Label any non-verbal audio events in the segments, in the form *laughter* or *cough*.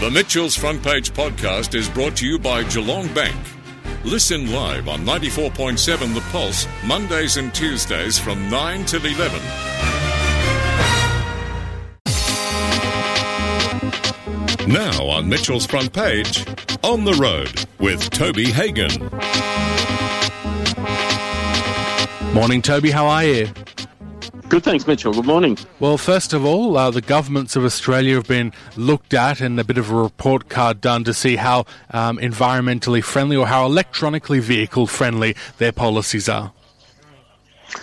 The Mitchell's Front Page podcast is brought to you by Geelong Bank. Listen live on 94.7 The Pulse, Mondays and Tuesdays from 9 till 11. Now on Mitchell's Front Page, On the Road with Toby Hagon. Morning, Toby. How are you? Good, thanks, Mitchell. Good morning. Well, first of all, uh, the governments of Australia have been looked at and a bit of a report card done to see how um, environmentally friendly or how electronically vehicle friendly their policies are.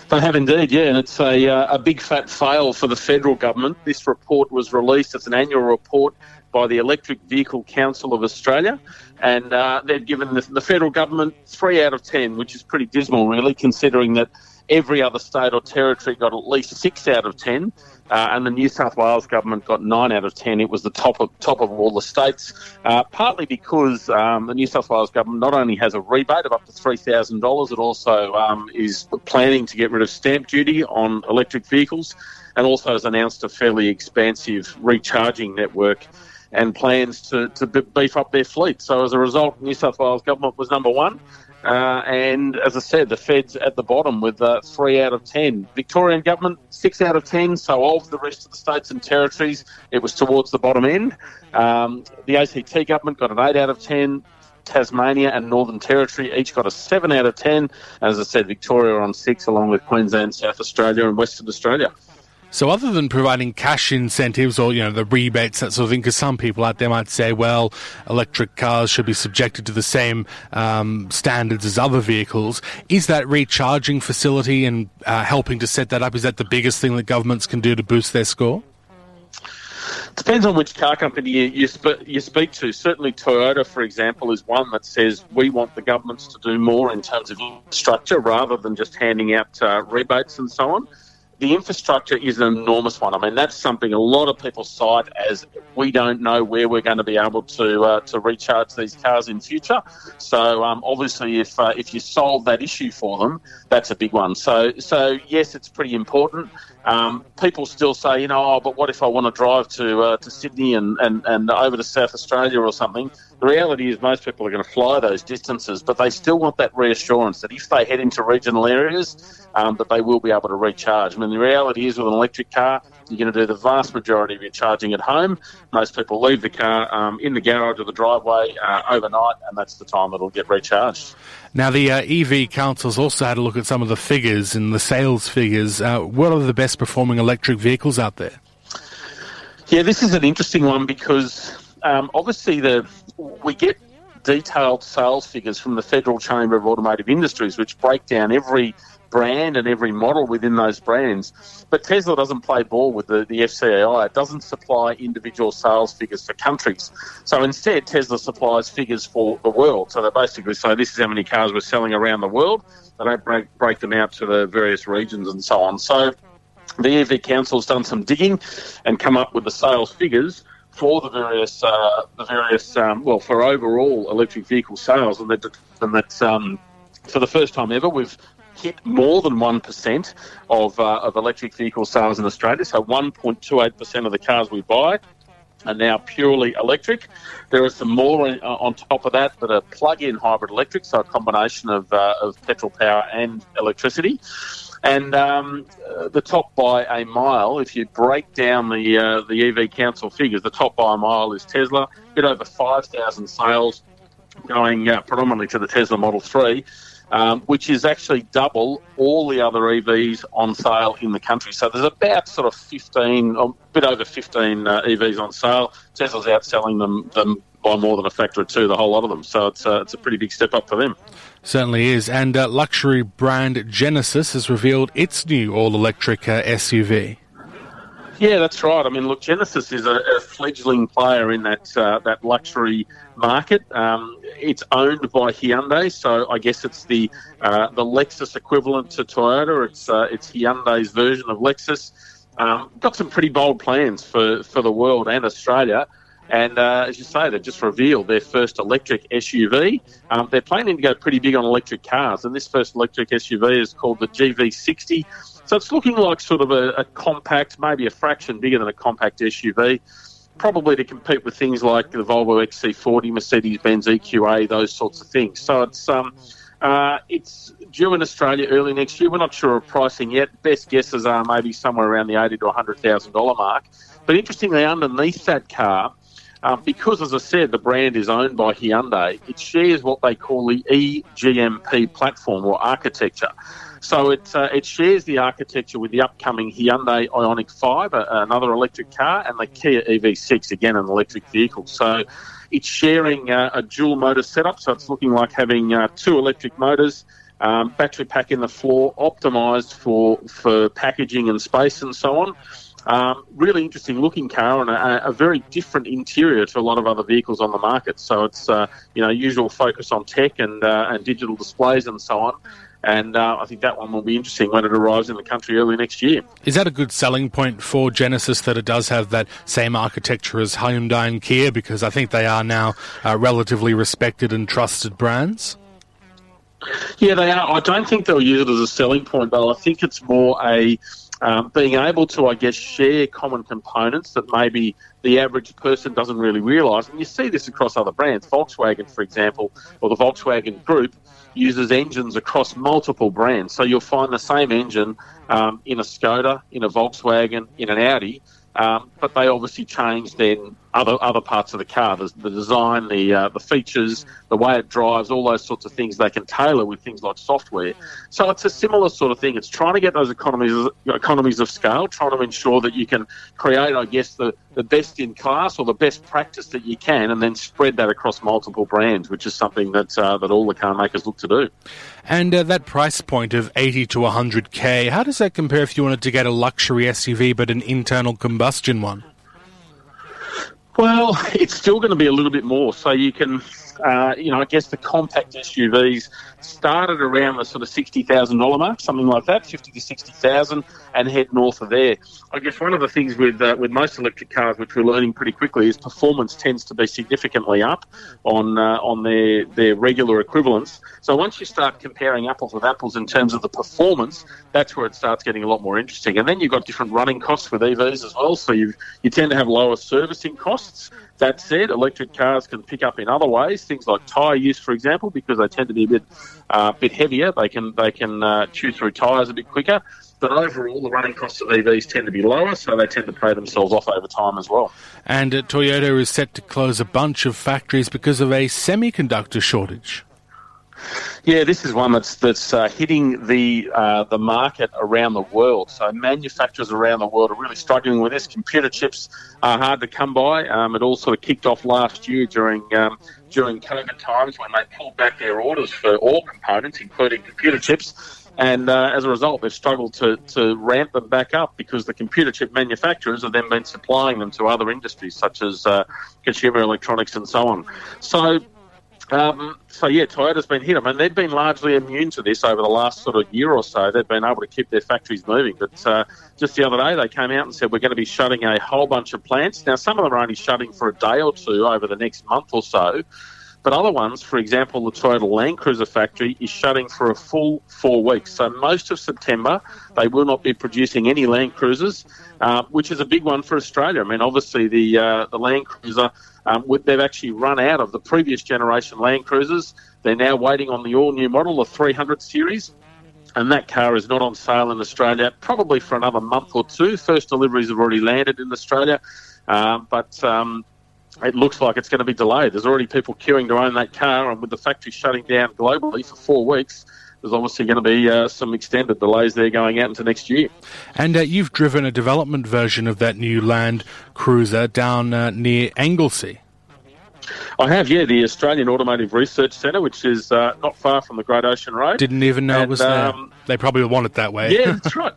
They have indeed, yeah, and it's a, uh, a big fat fail for the federal government. This report was released as an annual report by the Electric Vehicle Council of Australia, and uh, they've given the, the, federal government three out of ten, which is pretty dismal, really, considering that every other state or territory got at least six out of ten, uh, and the New South Wales government got nine out of ten. It was the top of top of all the states, uh, partly because um, the New South Wales government not only has a rebate of up to three thousand dollars, it also um, is planning to get rid of stamp duty on electric vehicles, and also has announced a fairly expansive recharging network and plans to, to beef up their fleet. So as a result, New South Wales government was number one. Uh, and as I said, the Fed's at the bottom with uh, three out of ten. Victorian government six out of ten. So of the rest of the states and territories, it was towards the bottom end. Um, the ACT government got an eight out of ten. Tasmania and Northern Territory each got a 7 out of 10. As I said, Victoria on 6, along with Queensland, South Australia, and Western Australia. So, other than providing cash incentives or you know the rebates that sort of thing, because some people out there might say, well, electric cars should be subjected to the same um, standards as other vehicles. Is that recharging facility and uh, helping to set that up? Is that the biggest thing that governments can do to boost their score? Depends on which car company you, you, sp- you, speak to. Certainly, Toyota, for example, is one that says we want the governments to do more in terms of infrastructure rather than just handing out uh, rebates and so on the infrastructure is an enormous one. I mean, that's something a lot of people cite as we don't know where we're going to be able to uh, to recharge these cars in future. So um, obviously, if uh, if you solve that issue for them, that's a big one. So so yes, it's pretty important. Um, people still say, you know, oh, but what if I want to drive to uh, to Sydney and, and, and over to South Australia or something? The reality is most people are going to fly those distances, but they still want that reassurance that if they head into regional areas, um, that they will be able to recharge. I mean, the reality is with an electric car, you're going to do the vast majority of your charging at home. Most people leave the car um, in the garage or the driveway uh, overnight, and that's the time it'll get recharged. Now, the uh, EV Council's also had a look at some of the figures and the sales figures. Uh, what are the best performing electric vehicles out there? Yeah, this is an interesting one because um, obviously the we get detailed sales figures from the Federal Chamber of Automotive Industries, which break down every brand and every model within those brands. But Tesla doesn't play ball with the, the FCAI. It doesn't supply individual sales figures for countries. So instead, Tesla supplies figures for the world. So they basically say this is how many cars we're selling around the world. They don't break, break them out to the various regions and so on. So the EV Council has done some digging and come up with the sales figures for the various uh, the various um, well for overall electric vehicle sales, and that and that um, for the first time ever we've hit more than one percent of uh, of electric vehicle sales in Australia. So one point two eight percent of the cars we buy are now purely electric. There are some more uh, on top of that that are plug-in hybrid electric, so a combination of, uh, of petrol power and electricity. And um, the top by a mile, if you break down the uh, the EV Council figures, the top by a mile is Tesla, bit over 5,000 sales going uh, predominantly to the Tesla Model 3, um, which is actually double all the other EVs on sale in the country. So there's about sort of 15, a bit over 15 uh, EVs on sale. Tesla's outselling them, them by more than a factor of two, the whole lot of them. So it's, uh, it's a pretty big step up for them. Certainly is. And uh, luxury brand Genesis has revealed its new all electric uh, SUV. Yeah, that's right. I mean, look, Genesis is a, a fledgling player in that uh, that luxury market. Um, it's owned by Hyundai, so I guess it's the uh, the Lexus equivalent to Toyota. It's uh, it's Hyundai's version of Lexus. Um, got some pretty bold plans for, for the world and Australia. And uh, as you say, they've just revealed their first electric SUV. Um, they're planning to go pretty big on electric cars, and this first electric SUV is called the GV60. So it's looking like sort of a, a compact, maybe a fraction bigger than a compact SUV. probably to compete with things like the Volvo XC40, Mercedes-Benz EQA, those sorts of things. So it's um, uh, it's due in Australia early next year. We're not sure of pricing yet. Best guesses are maybe somewhere around the eighty to hundred thousand dollar mark. But interestingly, underneath that car, um, because as I said, the brand is owned by Hyundai, it shares what they call the eGMP platform or architecture. So it uh, it shares the architecture with the upcoming Hyundai Ioniq 5, another electric car, and the Kia EV6, again an electric vehicle. So it's sharing uh, a dual motor setup, so it's looking like having uh, two electric motors, um, battery pack in the floor, optimised for for packaging and space and so on. Um, really interesting looking car and a, a, very different interior to a lot of other vehicles on the market. So it's uh, you know usual focus on tech and uh, and digital displays and so on. And uh, I think that one will be interesting when it arrives in the country early next year. Is that a good selling point for Genesis that it does have that same architecture as Hyundai and Kia? Because I think they are now uh, relatively respected and trusted brands. Yeah, they are. I don't think they'll use it as a selling point, but I think it's more a um, being able to, I guess, share common components that maybe the average person doesn't really realise. And you see this across other brands. Volkswagen, for example, or the Volkswagen Group uses engines across multiple brands. So you'll find the same engine um, in a Skoda, in a Volkswagen, in an Audi, um, but they obviously change then other other parts of the car, the, the design, the uh, the features, the way it drives, all those sorts of things they can tailor with things like software. So it's a similar sort of thing. It's trying to get those economies economies of scale, trying to ensure that you can create, I guess, the, the best in class or the best practice that you can, and then spread that across multiple brands, which is something that uh, that all the car makers look to do. And uh, that price point of 80 to 100k, how does that compare if you wanted to get a luxury SUV but an internal combustion one? Well, *laughs* it's still going to be a little bit more. So you can, uh, you know, I guess the compact SUVs started around the sort of sixty thousand dollar mark, something like that, fifty to sixty thousand, and head north of there. I guess one of the things with uh, with most electric cars, which we're learning pretty quickly, is performance tends to be significantly up on uh, on their their regular equivalents. So once you start comparing apples with apples in terms of the performance, that's where it starts getting a lot more interesting. And then you've got different running costs with EVs as well. So you you tend to have lower servicing costs. That said, electric cars can pick up in other ways, things like tyre use, for example, because they tend to be a bit uh, bit heavier. They can they can uh, chew through tyres a bit quicker. But overall, the running costs of EVs tend to be lower, so they tend to pay themselves off over time as well. And uh, Toyota is set to close a bunch of factories because of a semiconductor shortage. Yeah, this is one that's that's uh, hitting the uh, the market around the world. So manufacturers around the world are really struggling with this. Computer chips are hard to come by. Um, it all sort of kicked off last year during um, during COVID times when they pulled back their orders for all components, including computer chips. And uh, as a result, they've struggled to, to ramp them back up because the computer chip manufacturers have then been supplying them to other industries such as uh, consumer electronics and so on. So um, so yeah, Toyota's been hit. I mean, they've been largely immune to this over the last sort of year or so. They've been able to keep their factories moving. But uh, just the other day, they came out and said we're going to be shutting a whole bunch of plants. Now, some of them are only shutting for a day or two over the next month or so. But other ones, for example, the Toyota Land Cruiser factory is shutting for a full four weeks. So most of September, they will not be producing any Land Cruisers, uh, which is a big one for Australia. I mean, obviously the uh, the Land Cruiser, um, they've actually run out of the previous generation Land Cruisers. They're now waiting on the all new model, the 300 series. And that car is not on sale in Australia, probably for another month or two. First deliveries have already landed in Australia, uh, but um, it looks like it's going to be delayed. There's already people queuing to own that car, and with the factory shutting down globally for four weeks, there's obviously going to be uh, some extended delays there going out into next year. And uh, you've driven a development version of that new Land Cruiser down uh, near Anglesea. I have, yeah, the Australian Automotive Research Centre, which is uh, not far from the Great Ocean Road. Didn't even know and, it was there. Um, they probably want it that way. Yeah, *laughs* that's right.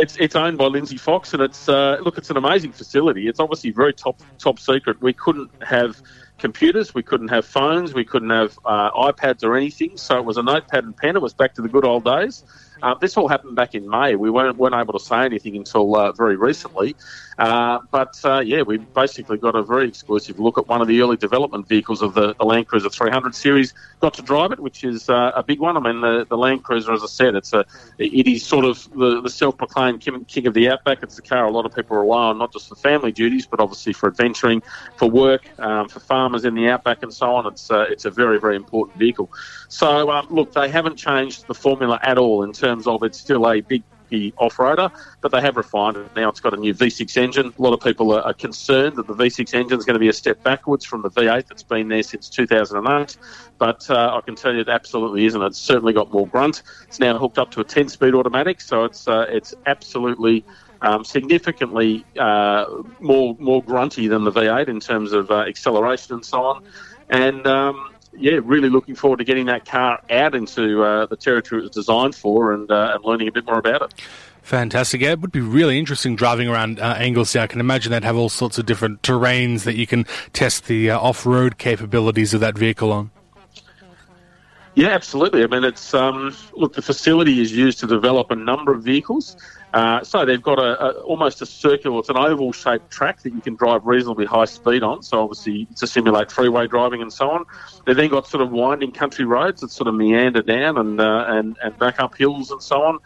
It's, it's owned by Lindsay Fox, and it's uh, look, it's an amazing facility. It's obviously very top top secret. We couldn't have computers, we couldn't have phones, we couldn't have uh, iPads or anything. So it was a notepad and pen. It was back to the good old days. Uh, this all happened back in May. We weren't, weren't able to say anything until uh, very recently. Uh, but uh, yeah, we basically got a very exclusive look at one of the early development vehicles of the, the Land Cruiser 300 series. Got to drive it, which is uh, a big one. I mean, the, the Land Cruiser, as I said, it's a it is sort of the, the self-proclaimed king of the outback. It's the car a lot of people rely on, not just for family duties, but obviously for adventuring, for work, um, for farmers in the outback, and so on. It's uh, it's a very very important vehicle. So um, look, they haven't changed the formula at all in terms of it's still a big off-roader, but they have refined it. Now it's got a new V6 engine. A lot of people are, concerned that the V6 engine is going to be a step backwards from the V8 that's been there since 2008, but uh, I can tell you it absolutely isn't. It's certainly got more grunt. It's now hooked up to a 10-speed automatic, so it's uh, it's absolutely um, significantly uh, more more grunty than the V8 in terms of uh, acceleration and so on. And um, yeah, really looking forward to getting that car out into uh, the territory it was designed for and, uh, and learning a bit more about it. Fantastic. Yeah, it would be really interesting driving around uh, Anglesea. I can imagine they'd have all sorts of different terrains that you can test the uh, off road capabilities of that vehicle on. Yeah, absolutely. I mean, it's um, look, the facility is used to develop a number of vehicles. Uh, so they've got a, a, almost a circular, it's an oval shaped track that you can drive reasonably high speed on. So obviously to simulate freeway driving and so on. They've then got sort of winding country roads that sort of meander down and uh, and, and back up hills and so on.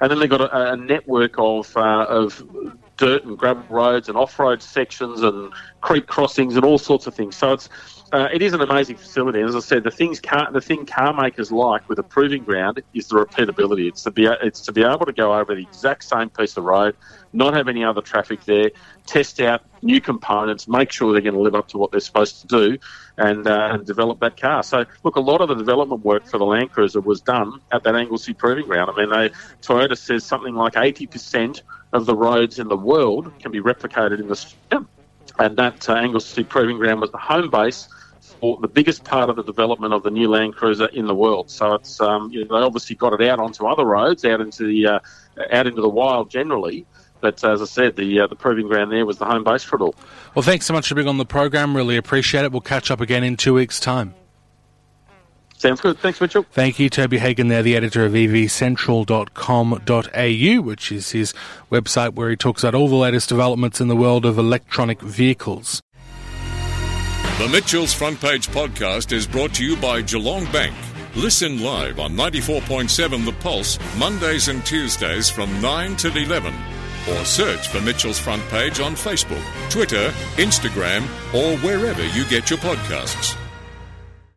And then they've got a, a network of uh, of dirt and gravel roads and off road sections and creek crossings and all sorts of things. So it's uh, it is an amazing facility. As I said, the things car, the thing car makers like with a proving ground is the repeatability. It's to be it's to be able to go over the exact same piece of road, not have any other traffic there, test out new components, make sure they're going to live up to what they're supposed to do, and, uh, and develop that car. So, look, a lot of the development work for the Land Cruiser was done at that Anglesea Proving Ground. I mean, they, Toyota says something like 80% of the roads in the world can be replicated in Australia. And that uh, Anglesea Proving Ground was the home base for the biggest part of the development of the new Land Cruiser in the world. So it's um, you know, they obviously got it out onto other roads, out into the uh, out into the wild generally. But as I said, the uh, the proving ground there was the home base for it all. Well, thanks so much for being on the program. Really appreciate it. We'll catch up again in two weeks' time. Sounds good. Thanks, Mitchell. Thank you, Toby Hagon, there, the editor of evcentral.com.au, which is his website where he talks about all the latest developments in the world of electronic vehicles. The Mitchell's Front Page podcast is brought to you by Geelong Bank. Listen live on 94.7 The Pulse, Mondays and Tuesdays from 9 till 11. Or search for Mitchell's Front Page on Facebook, Twitter, Instagram, or wherever you get your podcasts.